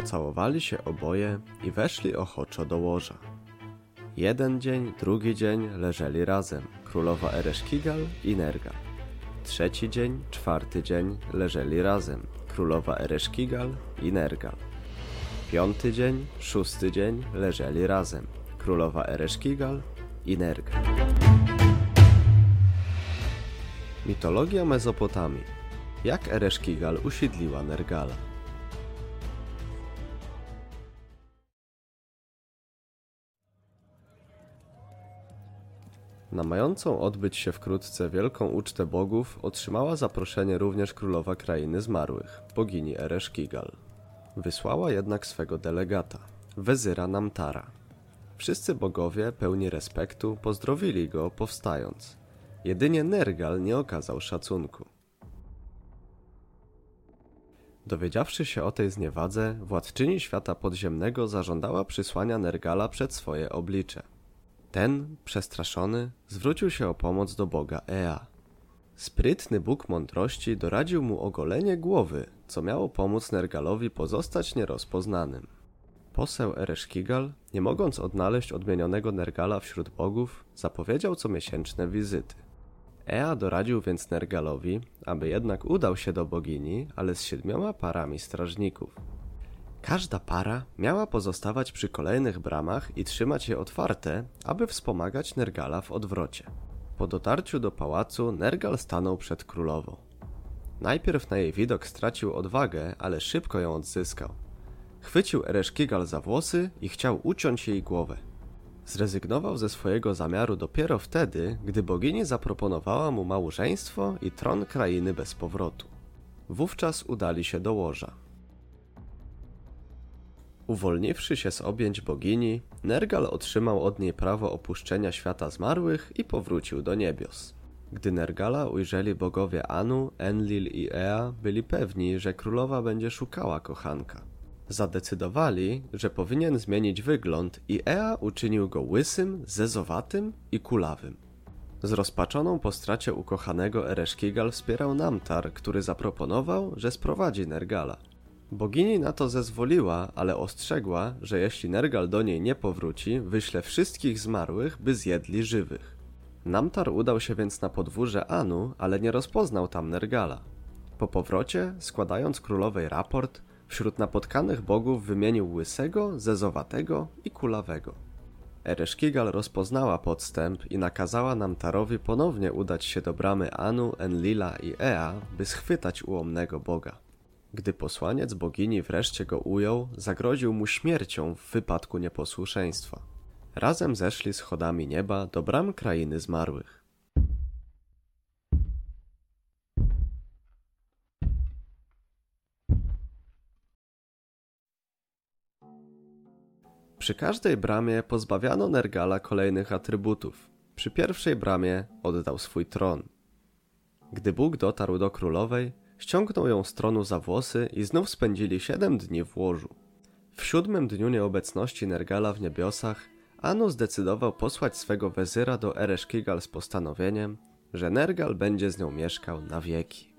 Pocałowali się oboje i weszli ochoczo do łoża. Jeden dzień, drugi dzień leżeli razem królowa Ereszkigal i Nergal. Trzeci dzień, czwarty dzień leżeli razem królowa Ereszkigal i Nergal. Piąty dzień, szósty dzień leżeli razem królowa Ereszkigal i Nergal. Mitologia Mezopotamii. Jak Ereszkigal usiedliła Nergala? Na mającą odbyć się wkrótce wielką ucztę bogów otrzymała zaproszenie również królowa krainy zmarłych, bogini Ereszkigal. Wysłała jednak swego delegata, wezyra Namtara. Wszyscy bogowie, pełni respektu, pozdrowili go powstając. Jedynie Nergal nie okazał szacunku. Dowiedziawszy się o tej zniewadze, władczyni świata podziemnego zażądała przysłania Nergala przed swoje oblicze. Ten, przestraszony, zwrócił się o pomoc do boga Ea. Sprytny Bóg mądrości doradził mu ogolenie głowy, co miało pomóc Nergalowi pozostać nierozpoznanym. Poseł Ereszkigal, nie mogąc odnaleźć odmienionego Nergala wśród bogów, zapowiedział comiesięczne wizyty. Ea doradził więc Nergalowi, aby jednak udał się do bogini, ale z siedmioma parami strażników. Każda para miała pozostawać przy kolejnych bramach i trzymać je otwarte, aby wspomagać Nergala w odwrocie. Po dotarciu do pałacu Nergal stanął przed królową. Najpierw na jej widok stracił odwagę, ale szybko ją odzyskał. Chwycił Ereszkigal za włosy i chciał uciąć jej głowę. Zrezygnował ze swojego zamiaru dopiero wtedy, gdy bogini zaproponowała mu małżeństwo i tron krainy bez powrotu. Wówczas udali się do łoża. Uwolniwszy się z objęć bogini, Nergal otrzymał od niej prawo opuszczenia świata zmarłych i powrócił do niebios. Gdy Nergala ujrzeli bogowie Anu, Enlil i Ea, byli pewni, że królowa będzie szukała kochanka. Zadecydowali, że powinien zmienić wygląd i Ea uczynił go łysym, zezowatym i kulawym. Zrozpaczoną po stracie ukochanego Ereszkigal wspierał Namtar, który zaproponował, że sprowadzi Nergala. Bogini na to zezwoliła, ale ostrzegła, że jeśli Nergal do niej nie powróci, wyśle wszystkich zmarłych, by zjedli żywych. Namtar udał się więc na podwórze Anu, ale nie rozpoznał tam Nergala. Po powrocie, składając królowej raport, wśród napotkanych bogów wymienił łysego, zezowatego i kulawego. Ereszkigal rozpoznała podstęp i nakazała Namtarowi ponownie udać się do bramy Anu, Enlila i Ea, by schwytać ułomnego boga. Gdy posłaniec bogini wreszcie go ujął, zagroził mu śmiercią w wypadku nieposłuszeństwa. Razem zeszli schodami nieba do bram krainy zmarłych. Przy każdej bramie pozbawiano Nergala kolejnych atrybutów. Przy pierwszej bramie oddał swój tron. Gdy Bóg dotarł do królowej, ściągnął ją z tronu za włosy i znów spędzili siedem dni w łożu. W siódmym dniu nieobecności Nergala w niebiosach, Anu zdecydował posłać swego wezyra do Ereszkigal z postanowieniem, że Nergal będzie z nią mieszkał na wieki.